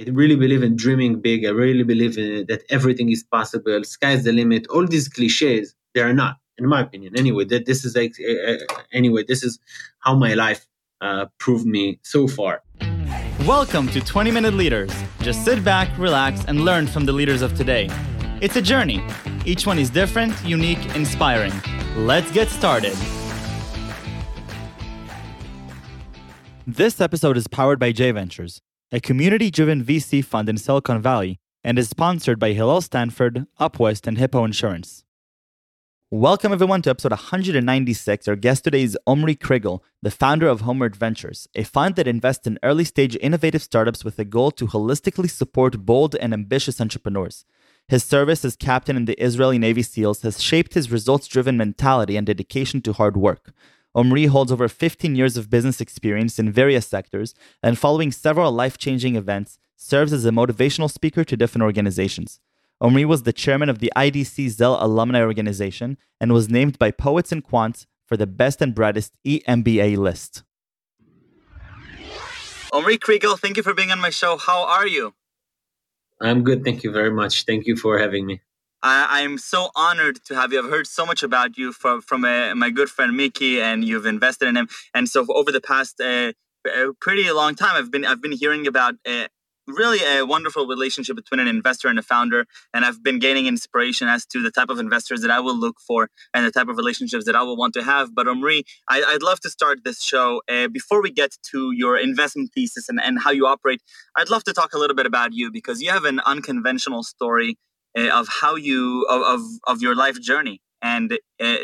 I really believe in dreaming big. I really believe in that everything is possible. Sky's the limit. All these cliches, they are not, in my opinion. Anyway, that this is like, uh, anyway, this is how my life uh, proved me so far. Welcome to 20 Minute Leaders. Just sit back, relax, and learn from the leaders of today. It's a journey. Each one is different, unique, inspiring. Let's get started. This episode is powered by J Ventures, a community driven VC fund in Silicon Valley, and is sponsored by Hillel Stanford, Upwest, and Hippo Insurance. Welcome everyone to episode 196. Our guest today is Omri Kriegel, the founder of Homeward Ventures, a fund that invests in early stage innovative startups with a goal to holistically support bold and ambitious entrepreneurs. His service as captain in the Israeli Navy SEALs has shaped his results driven mentality and dedication to hard work. Omri holds over 15 years of business experience in various sectors, and following several life changing events, serves as a motivational speaker to different organizations. Omri was the chairman of the IDC Zell Alumni Organization and was named by Poets and Quants for the best and brightest EMBA list. Omri Kriegel, thank you for being on my show. How are you? I'm good. Thank you very much. Thank you for having me. I, am so honored to have you. I've heard so much about you from from uh, my good friend Mickey, and you've invested in him. And so over the past uh, pretty long time, I've been I've been hearing about uh, really a wonderful relationship between an investor and a founder. And I've been gaining inspiration as to the type of investors that I will look for and the type of relationships that I will want to have. But Omri, I, would love to start this show. Uh, before we get to your investment thesis and, and how you operate, I'd love to talk a little bit about you because you have an unconventional story uh, of how you of, of, of your life journey and uh,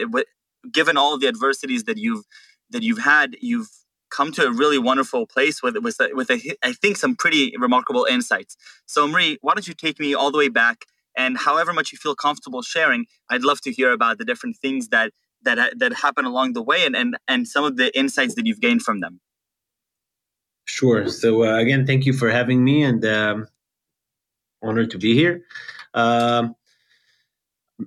given all the adversities that you've that you've had you've come to a really wonderful place with with with a, I think some pretty remarkable insights. So Omri, why don't you take me all the way back and however much you feel comfortable sharing, I'd love to hear about the different things that that that happen along the way and and, and some of the insights that you've gained from them. Sure. So uh, again, thank you for having me and um, honored to be here. Um,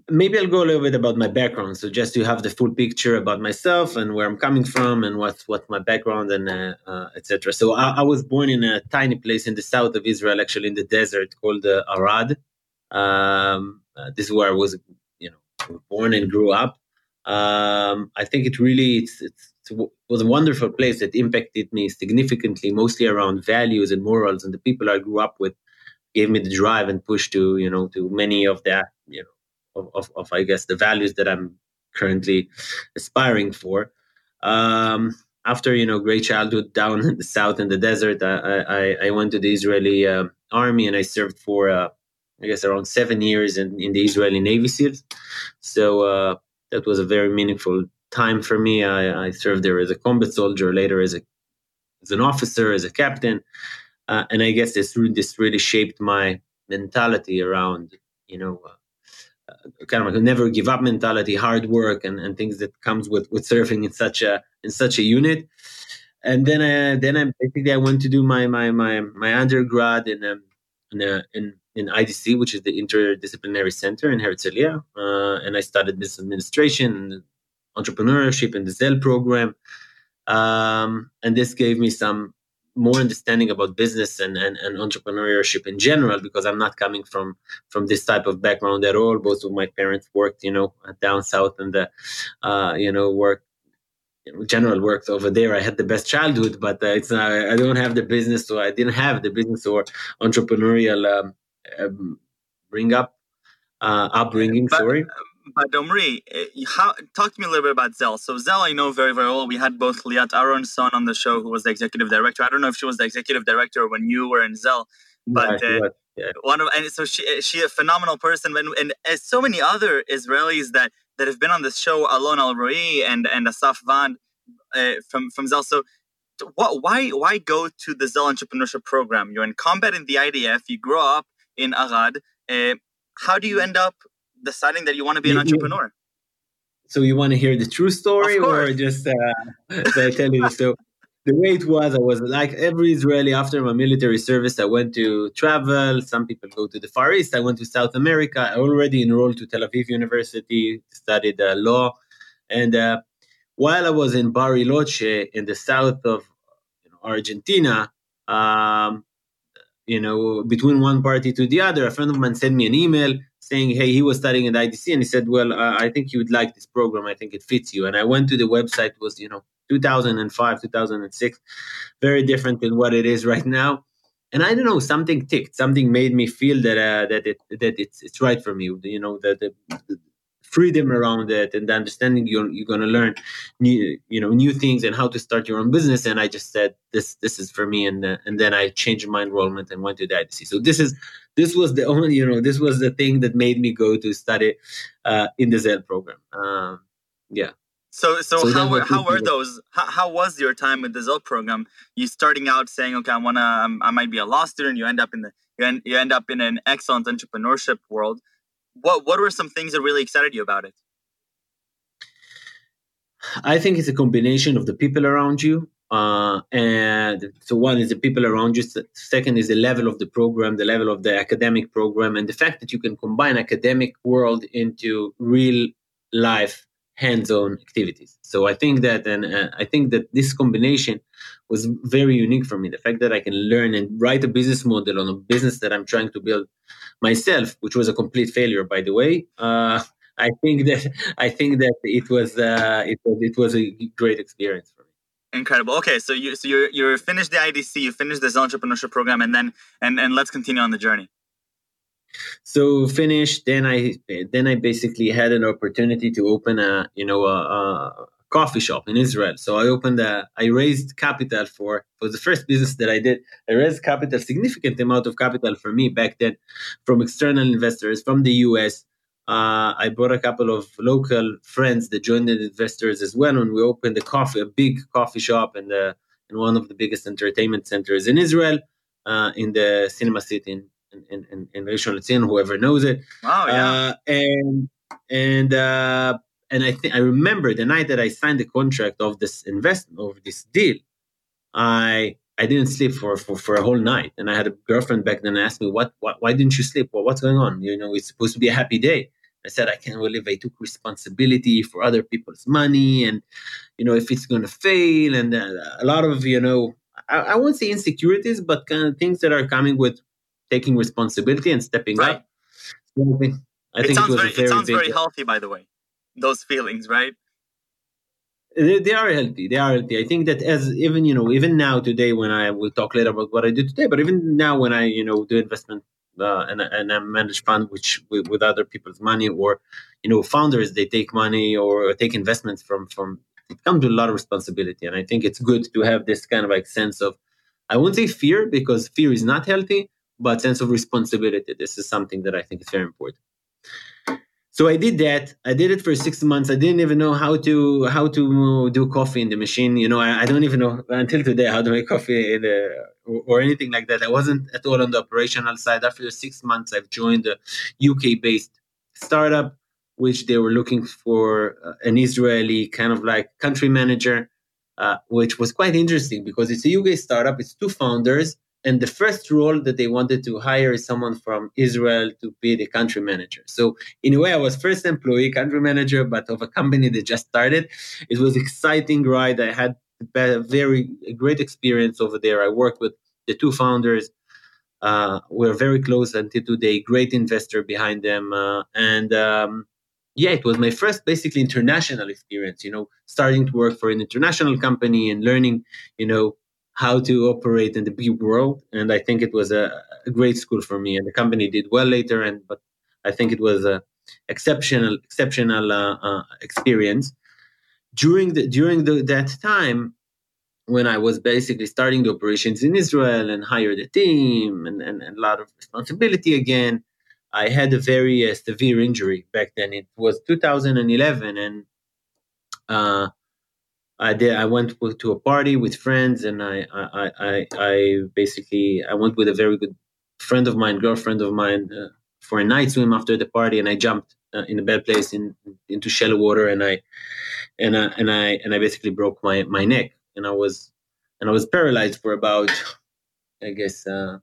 maybe I'll go a little bit about my background. So just to have the full picture about myself and where I'm coming from and what what my background and uh, uh, etc. So I, I, was born in a tiny place in the south of Israel, actually in the desert called uh, Arad. Um, uh, this is where I was, you know, born and grew up. Um, I think it really it's, it's, it was a wonderful place that impacted me significantly, mostly around values and morals, and the people I grew up with gave me the drive and push to you know to many of that you know of, of, of I guess the values that I'm currently aspiring for. Um, after you know great childhood down in the south in the desert, I I, I went to the Israeli uh, army and I served for uh, I guess around seven years in, in the Israeli Navy SEALs. So uh, that was a very meaningful time for me. I, I, served there as a combat soldier, later as a as an officer, as a captain, uh, and I guess this this really shaped my mentality around you know uh, kind of like a never give up mentality, hard work, and, and things that comes with with surfing in such a in such a unit. And then I then I basically I went to do my my my my undergrad in um, in, uh, in in IDC, which is the Interdisciplinary Center in Herzliya, uh, and I studied business administration, entrepreneurship, in the Zell program. Um, and this gave me some more understanding about business and, and, and entrepreneurship in general because I'm not coming from from this type of background at all. Both of my parents worked, you know, down south and the, uh, you know, work general works over there. I had the best childhood, but uh, it's not, I don't have the business, so I didn't have the business or entrepreneurial um, um, bring up uh, upbringing. But, sorry, but Omri, eh, how, talk to me a little bit about Zell. So Zell, I know very, very well. We had both Liat Aaronson on the show, who was the executive director. I don't know if she was the executive director when you were in Zell, but uh, yeah. one of and so she eh, she a phenomenal person, and, and as so many other Israelis that that have been on this show, Alon Al Roi and and Asaf Van uh, from from Zell. So what why why go to the Zell entrepreneurship program? You're in combat in the IDF. You grow up in Arad. Uh, how do you end up deciding that you want to be an entrepreneur. So you want to hear the true story, or just uh, I tell you the story? The way it was, I was like every Israeli after my military service. I went to travel. Some people go to the Far East. I went to South America. I already enrolled to Tel Aviv University, studied uh, law, and uh, while I was in Bariloche in the south of you know, Argentina, um, you know, between one party to the other. A friend of mine sent me an email saying, "Hey, he was studying at IDC, and he said, well, uh, I think you would like this program. I think it fits you." And I went to the website. It was you know 2005, 2006, very different than what it is right now. And I don't know, something ticked. Something made me feel that uh, that it that it's it's right for me. You know, that the, the freedom around it and the understanding you're, you're going to learn new you know new things and how to start your own business and i just said this this is for me and uh, and then i changed my enrollment and went to the idc so this is this was the only you know this was the thing that made me go to study uh, in the Zell program um, yeah so, so, so how were, how were those? How, how was your time with the Zell program? You starting out saying, okay, I wanna, um, I might be a law student. You end up in the, you end, you end up in an excellent entrepreneurship world what what were some things that really excited you about it? I think it's a combination of the people around you. Uh, and so one is the people around you. Second is the level of the program, the level of the academic program, and the fact that you can combine academic world into real life hands-on activities. So I think that, and uh, I think that this combination was very unique for me. The fact that I can learn and write a business model on a business that I'm trying to build myself, which was a complete failure, by the way. Uh, I think that I think that it was uh, it was it was a great experience. Incredible. Okay, so you so you you finished the IDC, you finished this entrepreneurship program, and then and and let's continue on the journey. So finished, then I then I basically had an opportunity to open a you know a, a coffee shop in Israel. So I opened a, I raised capital for, for the first business that I did. I raised capital, significant amount of capital for me back then from external investors from the US. Uh, I brought a couple of local friends that joined the investors as well. And we opened a coffee, a big coffee shop in the, in one of the biggest entertainment centers in Israel, uh, in the cinema city in, in, in, in Rishon LeZion, whoever knows it. Oh, yeah. Uh, and, and, uh, and I think I remember the night that I signed the contract of this investment of this deal, I I didn't sleep for, for, for a whole night. And I had a girlfriend back then asked me, what, what why didn't you sleep? Well, what's going on? You know, it's supposed to be a happy day. I said, I can't believe I took responsibility for other people's money. And, you know, if it's going to fail and uh, a lot of, you know, I, I, won't say insecurities, but kind of things that are coming with taking responsibility and stepping right. up. So I think, I think it, sounds it, very, very, it sounds very healthy, by the way those feelings, right? They, they, are healthy. They are healthy. I think that as even you know, even now today, when I will talk later about what I do today, but even now when I you know do investment uh, and and I manage fund which with, with, other people's money or you know founders they take money or take investments from from it comes with a lot of responsibility, and I think it's good to have this kind of like sense of I won't say fear because fear is not healthy, but sense of responsibility. This is something that I think is very important so I did that. I did it for six months. I didn't even know how to how to do coffee in the machine. You know, I, I don't even know until today how to make coffee or, or, anything like that. I wasn't at all on the operational side. After six months, I've joined a UK based startup, which they were looking for uh, an Israeli kind of like country manager, uh, which was quite interesting because it's a UK startup. It's two founders and the first role that they wanted to hire is someone from Israel to be the country manager. So in a way, I was first employee country manager, but of a company that just started. It was exciting ride. I had a very great experience over there. I worked with the two founders. Uh, we're very close until today. Great investor behind them, uh, and um, yeah, it was my first basically international experience. You know, starting to work for an international company and learning, you know, how to operate in the big world. And I think it was a, a, great school for me. And the company did well later. And but I think it was a exceptional exceptional uh, uh, experience. During the during the, that time, when I was basically starting the operations in Israel and hired a team and, and, and a lot of responsibility again, I had a very uh, severe injury back then. It was 2011, and uh, I did. I went to a party with friends, and I, I, I, I basically I went with a very good friend of mine, girlfriend of mine, uh, for a night swim after the party, and I jumped uh, in a bad place in into shallow water, and I, and I, and I, and I basically broke my my neck, and I was, and I was paralyzed for about, I guess. Uh,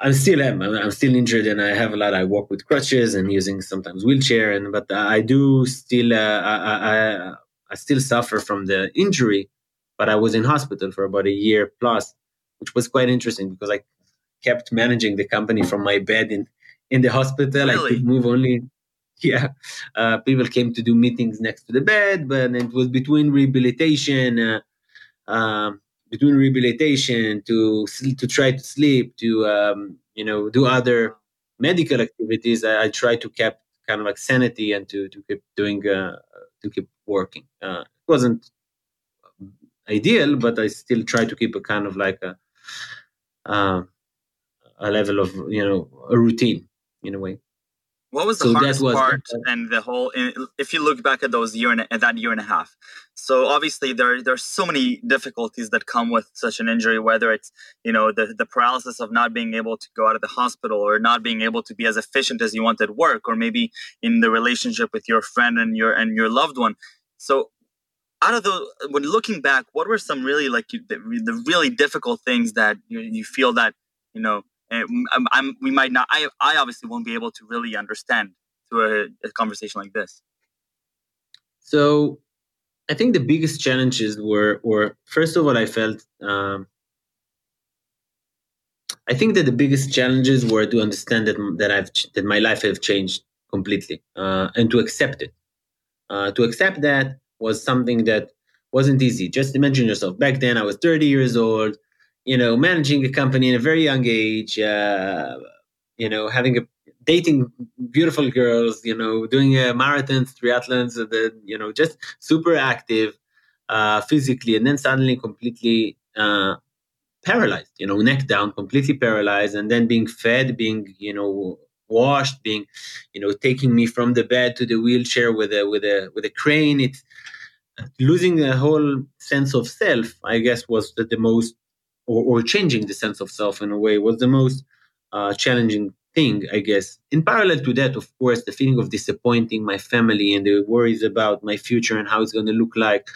I still am. I'm still injured, and I have a lot. I walk with crutches and using sometimes wheelchair, and but I do still. Uh, I I still suffer from the injury, but I was in hospital for about a year plus, which was quite interesting because I kept managing the company from my bed in in the hospital. Really? I could move only. Yeah, uh, people came to do meetings next to the bed, but it was between rehabilitation, uh, um, between rehabilitation to to try to sleep, to um, you know do other medical activities. I, I try to keep kind of like sanity and to to keep doing uh, to keep working. Uh, it wasn't ideal, but I still try to keep a kind of like a uh, a level of you know a routine in a way. What was the so hardest was, part and the whole? If you look back at those year and at that year and a half, so obviously there there's so many difficulties that come with such an injury. Whether it's you know the the paralysis of not being able to go out of the hospital or not being able to be as efficient as you want at work, or maybe in the relationship with your friend and your and your loved one. So out of the when looking back, what were some really like the, the really difficult things that you, you feel that you know I'm, I'm, we might not. I, I obviously won't be able to really understand through a, a conversation like this. So, I think the biggest challenges were, were first of all, I felt. Um, I think that the biggest challenges were to understand that that I've that my life have changed completely, uh, and to accept it. Uh, to accept that was something that wasn't easy. Just imagine yourself. Back then, I was 30 years old you know, managing a company in a very young age, uh, you know, having a dating beautiful girls, you know, doing uh, marathons, triathlons, uh, the, you know, just super active uh, physically, and then suddenly completely uh, paralyzed, you know, neck down, completely paralyzed, and then being fed, being, you know, washed, being, you know, taking me from the bed to the wheelchair with a with a with a crane. It's losing the whole sense of self. I guess was the, the most or, or changing the sense of self in a way was the most uh, challenging thing, I guess. In parallel to that, of course, the feeling of disappointing my family and the worries about my future and how it's going to look like,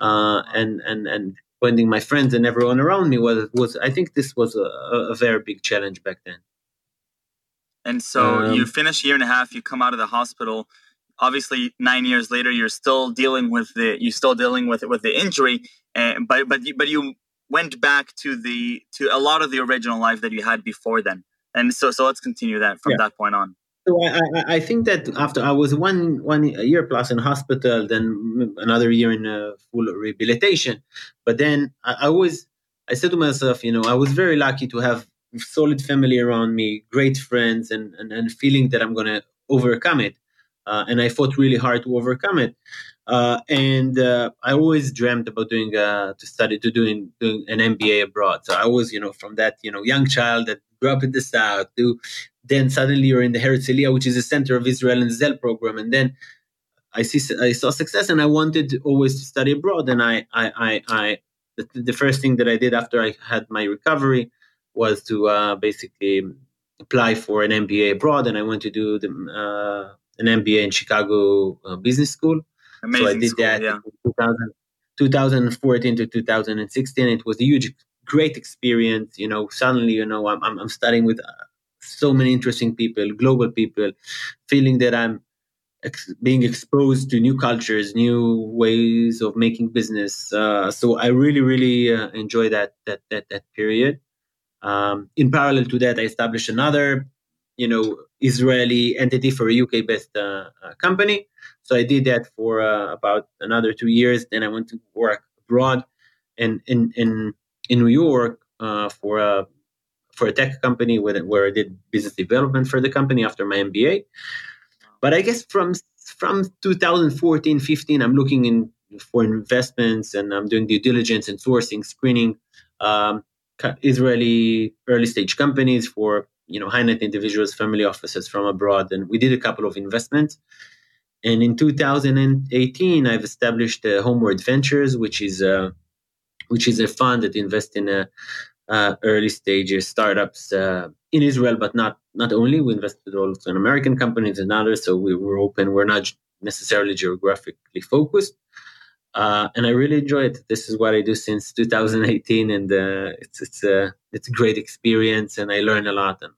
uh, and and and finding my friends and everyone around me was was I think this was a, a very big challenge back then. And so um, you finish a year and a half, you come out of the hospital. Obviously, nine years later, you're still dealing with the you're still dealing with it with the injury, and but but you, but you went back to the to a lot of the original life that you had before then. And so so let's continue that from yeah. that point on. So I, I, think that after I was one one year plus in hospital, then another year in uh, full rehabilitation. But then I, I always I said to myself, you know, I was very lucky to have solid family around me, great friends, and and, and feeling that I'm gonna overcome it. Uh, and I fought really hard to overcome it. Uh, and uh, I always dreamt about doing uh, to study to doing doing an MBA abroad. So I was, you know, from that you know young child that grew up in the south to then suddenly you're in the Herzliya, which is the center of Israel and Zell program, and then I see I saw success, and I wanted always to study abroad. And I I I, I the, the, first thing that I did after I had my recovery was to uh, basically apply for an MBA abroad, and I went to do the, uh, an MBA in Chicago uh, Business School Amazing so I did school, that yeah. 2000, 2014 to 2016. It was a huge, great experience. You know, suddenly, you know, I'm, I'm, I'm studying with uh, so many interesting people, global people, feeling that I'm ex- being exposed to new cultures, new ways of making business. Uh, so I really, really uh, enjoy that that that that period. Um, in parallel to that, I established another, you know, Israeli entity for a UK-based uh, uh, company. So I did that for uh, about another two years. Then I went to work abroad, in in in, in New York uh, for a for a tech company where, where I did business development for the company after my MBA. But I guess from from 2014, 15, I'm looking in for investments and I'm doing due diligence and sourcing, screening um, Israeli early stage companies for you know high net individuals, family offices from abroad, and we did a couple of investments. And in 2018, I've established uh, Homeward Ventures, which is a which is a fund that invests in a, uh, early stages startups uh, in Israel, but not not only. We invested also in American companies and others, so we were open. We're not necessarily geographically focused. Uh, and I really enjoy it. This is what I do since 2018, and uh, it's it's a it's a great experience, and I learn a lot, and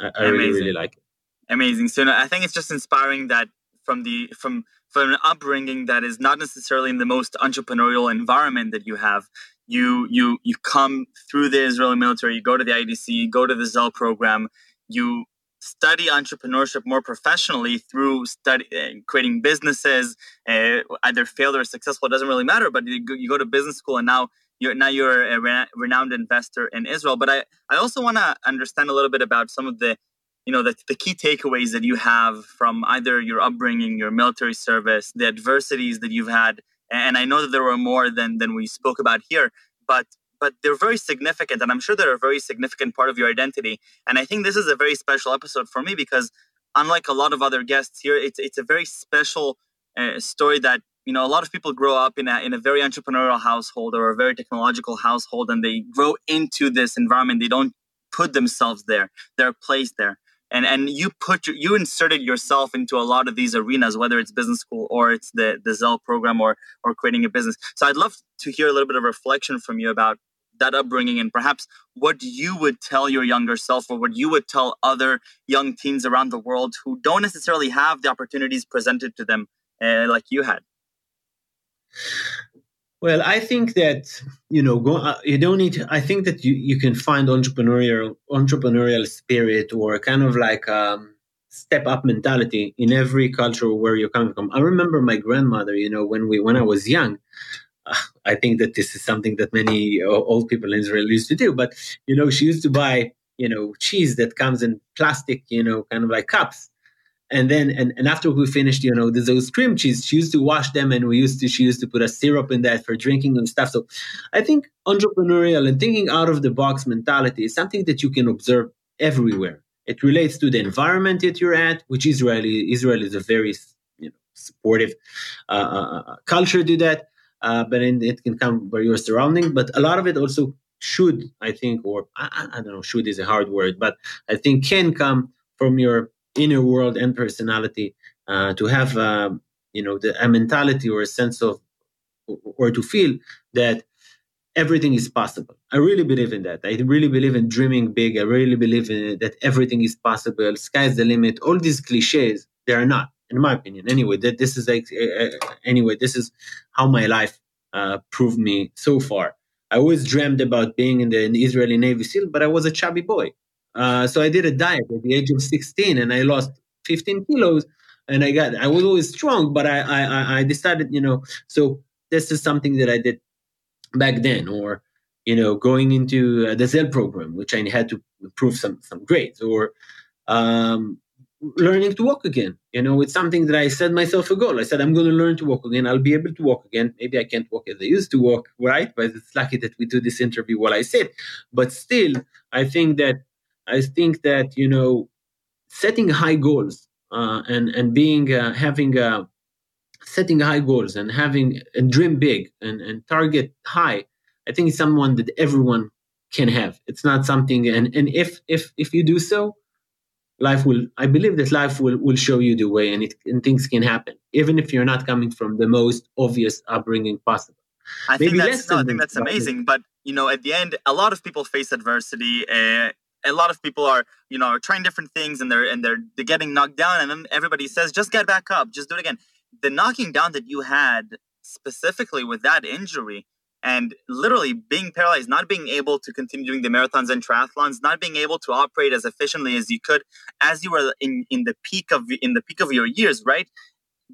I, I really really like it. Amazing. So I think it's just inspiring that from the from from an upbringing that is not necessarily in the most entrepreneurial environment that you have, you you you come through the Israeli military, you go to the IDC, you go to the Zell program, you study entrepreneurship more professionally through study uh, creating businesses, uh, either failed or successful. It doesn't really matter. But you go, you go to business school, and now you're now you're a re- renowned investor in Israel. But I I also want to understand a little bit about some of the you know the, the key takeaways that you have from either your upbringing your military service the adversities that you've had and I know that there were more than than we spoke about here, but but they're very significant, and I'm sure they're a very significant part of your identity. And I think this is a very special episode for me because, unlike a lot of other guests here, it's it's a very special uh, story that you know a lot of people grow up in a in a very entrepreneurial household or a very technological household, and they grow into this environment. They don't put themselves there; they're placed there and and you put your, you inserted yourself into a lot of these arenas whether it's business school or it's the the Zell program or or creating a business. So i'd love to hear a little bit of reflection from you about that upbringing and perhaps what you would tell your younger self or what you would tell other young teens around the world who don't necessarily have the opportunities presented to them uh, like you had well, I think that you know, go, uh, you don't need. To, I think that you, you can find entrepreneurial entrepreneurial spirit or kind of like um, step up mentality in every culture where you're coming from. I remember my grandmother. You know, when we when I was young, uh, I think that this is something that many old people in Israel used to do. But you know, she used to buy you know cheese that comes in plastic, you know, kind of like cups and then and, and after we finished you know those cream cheese she used to wash them and we used to she used to put a syrup in that for drinking and stuff. So i think entrepreneurial and thinking out of the box mentality is something that you can observe everywhere. It relates to the environment that you're at which israeli israel is a very you know supportive uh, uh, uh culture to that. Uh, but in, it can come by your surrounding. But a lot of it also should i think or I, I don't know should is a hard word but i think can come from your inner world and personality uh, to have um, you know the, a mentality or a sense of or to feel that everything is possible. I really believe in that. I really believe in dreaming big. I really believe in that everything is possible. Sky's the limit. All these cliches they are not in my opinion. Anyway that this is like uh, anyway this is how my life uh, proved me so far. I always dreamed about being in the, in the israeli navy seal but i was a chubby boy uh, so I did a diet at the age of 16 and I lost 15 kilos and I got, I was always strong, but I, I, I decided, you know, so this is something that I did back then or, you know, going into uh, the Zell program, which I had to prove some, some grades or, um, learning to walk again. You know, it's something that I set myself a goal. I said, I'm going to learn to walk again. I'll be able to walk again. Maybe I can't walk as I used to walk, right? But it's lucky that we do this interview while I sit. But still, I think that I think that you know setting high goals uh, and and being uh, having uh, setting high goals and having and dream big and, and target high. I think it's someone that everyone can have. It's not something and and if if if you do so, life will. I believe that life will will show you the way and it and things can happen even if you're not coming from the most obvious upbringing possible. I Maybe think that's no, I think that's amazing. But you know, at the end, a lot of people face adversity. Uh, a lot of people are you know are trying different things and they're and they're they're getting knocked down and then everybody says just get back up. Just do it again. The knocking down that you had specifically with that injury and literally being paralyzed not being able to continue doing the marathons and triathlons not being able to operate as efficiently as you could as you were in in the peak of in the peak of your years right?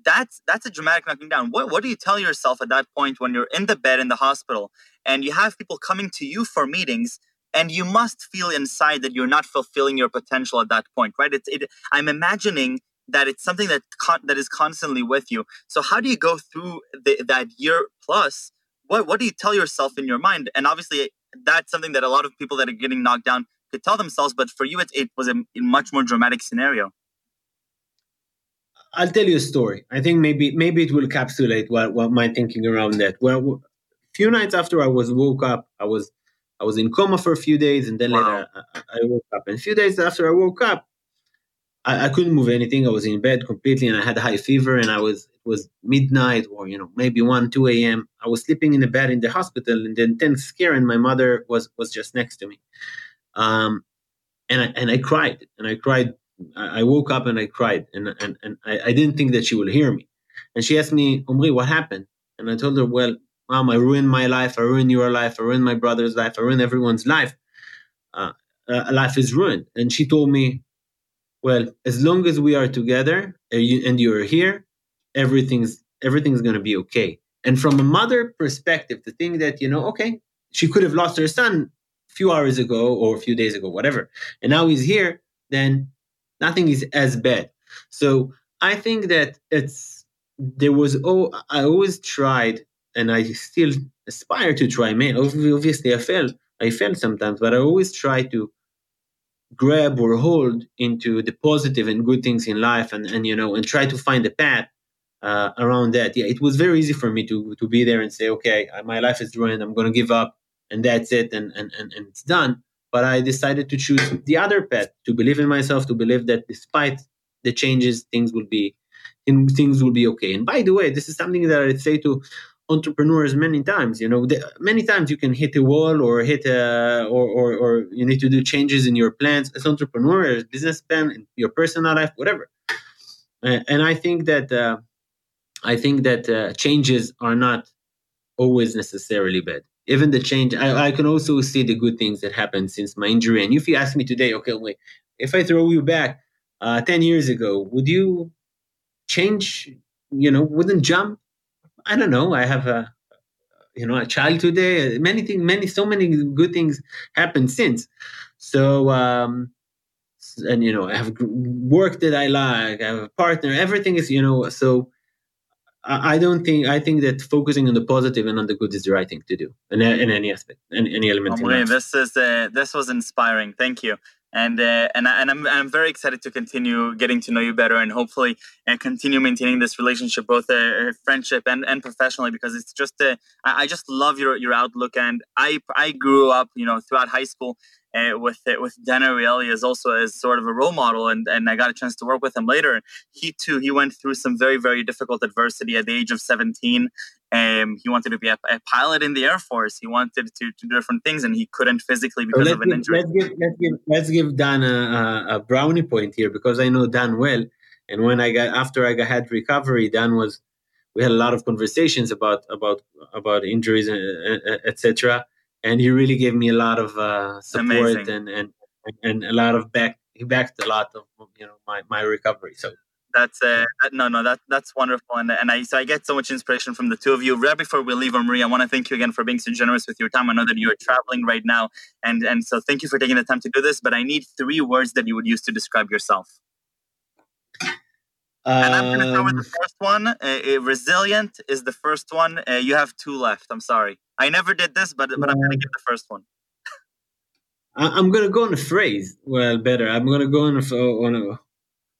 That's that's a dramatic knocking down. What what do you tell yourself at that point when you're in the bed in the hospital and you have people coming to you for meetings and you must feel inside that you're not fulfilling your potential at that point right? It's it, i'm imagining that it's something that con- that is constantly with you. So how do you go through the, that year plus? What what do you tell yourself in your mind? And obviously that's something that a lot of people that are getting knocked down could tell themselves but for you it, it was a, a much more dramatic scenario. I'll tell you a story. I think maybe maybe it will encapsulate what, what my thinking around that. Well, a few nights after I was woke up, I was I was in coma for a few days, and then wow. later I, I, woke up. And a few days after I woke up, I, I, couldn't move anything. I was in bed completely, and I had a high fever. And I was it was midnight, or you know maybe one, two a.m. I was sleeping in the bed in the hospital, and then then scare, and my mother was was just next to me, um, and I and I cried, and I cried. I, I woke up and I cried, and and and I, I didn't think that she would hear me. And she asked me, Omri, what happened? And I told her, well, mom, I ruined my life, I ruined your life, I ruined my brother's life, I ruined everyone's life. Uh, uh, life is ruined. And she told me, well, as long as we are together and, you, and you're here, everything's everything's going to be okay. And from a mother perspective, the thing that you know, okay, she could have lost her son a few hours ago or a few days ago, whatever, and now he's here, then nothing is as bad. So I think that it's there was oh I always tried and I still aspire to try. Man, obviously I failed. I failed sometimes, but I always try to grab or hold into the positive and good things in life and, and you know and try to find a path uh, around that yeah it was very easy for me to to be there and say okay my life is ruined i'm going to give up and that's it and, and and and it's done but i decided to choose the other path to believe in myself to believe that despite the changes things will be things will be okay and by the way this is something that i say to entrepreneurs many times you know. The, many times you can hit a wall or hit a or, or, or you need to do changes in your plans as entrepreneurs business plan your personal life whatever. Uh, and i think that uh, i think that uh, changes are not always necessarily bad. Even the change I, I, can also see the good things that happened since my injury. And if you ask me today okay wait if i throw you back uh, 10 years ago would you change you know wouldn't jump I don't know. I have a you know a child today. Many things, many so many good things happened since. So um, and you know I have work that I like. I have a partner. Everything is you know so. I don't think I think that focusing on the positive and on the good is the right thing to do in, in any aspect, in any element. Oh, this is uh, this was inspiring. Thank you and uh, and and I'm I'm very excited to continue getting to know you better and hopefully and continue maintaining this relationship both uh, friendship and, and professionally because it's just uh, I just love your your outlook. And I I grew up you know throughout high school uh, with uh, with Dan Ariely as also as sort of a role model. And and I got a chance to work with him later. He too he went through some very very difficult adversity at the age of 17 um, he wanted to be a, a, pilot in the Air Force. He wanted to, to do different things, and he couldn't physically because so of an give, injury. Let's give, let's give, let's give Dan a, a, brownie point here because I know Dan well. And when I got after I got, had recovery, Dan was we had a lot of conversations about about about injuries, uh, uh, etc. And he really gave me a lot of uh, support and, and and a lot of back. He backed a lot of you know my my recovery. So that's uh, that, no, no, that that's wonderful, and and I so I get so much inspiration from the two of you. Right before we leave, Omri, I want to thank you again for being so generous with your time. I know that you are traveling right now, and and so thank you for taking the time to do this. But I need three words that you would use to describe yourself. Um, and I'm going to start with the um, first one. Uh, uh, resilient is the first one. Uh, you have two left. I'm sorry. I never did this, but but I'm going to give the first one. I'm going to go on a phrase. Well, better. I'm going to go on a, on a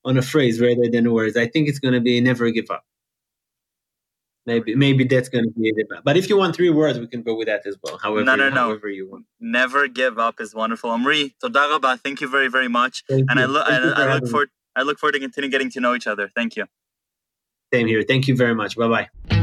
on a phrase rather than words. I think it's going to be never give up. Maybe maybe that's going to be it. But if you want three words, we can go with that as well. However, no, no, no. however you want. Never give up is wonderful. Omri, toda Thank you very very much. Thank and you. I, lo- I, I look forward I look forward to continue getting to know each other. Thank you. Same here. Thank you very much. Bye bye.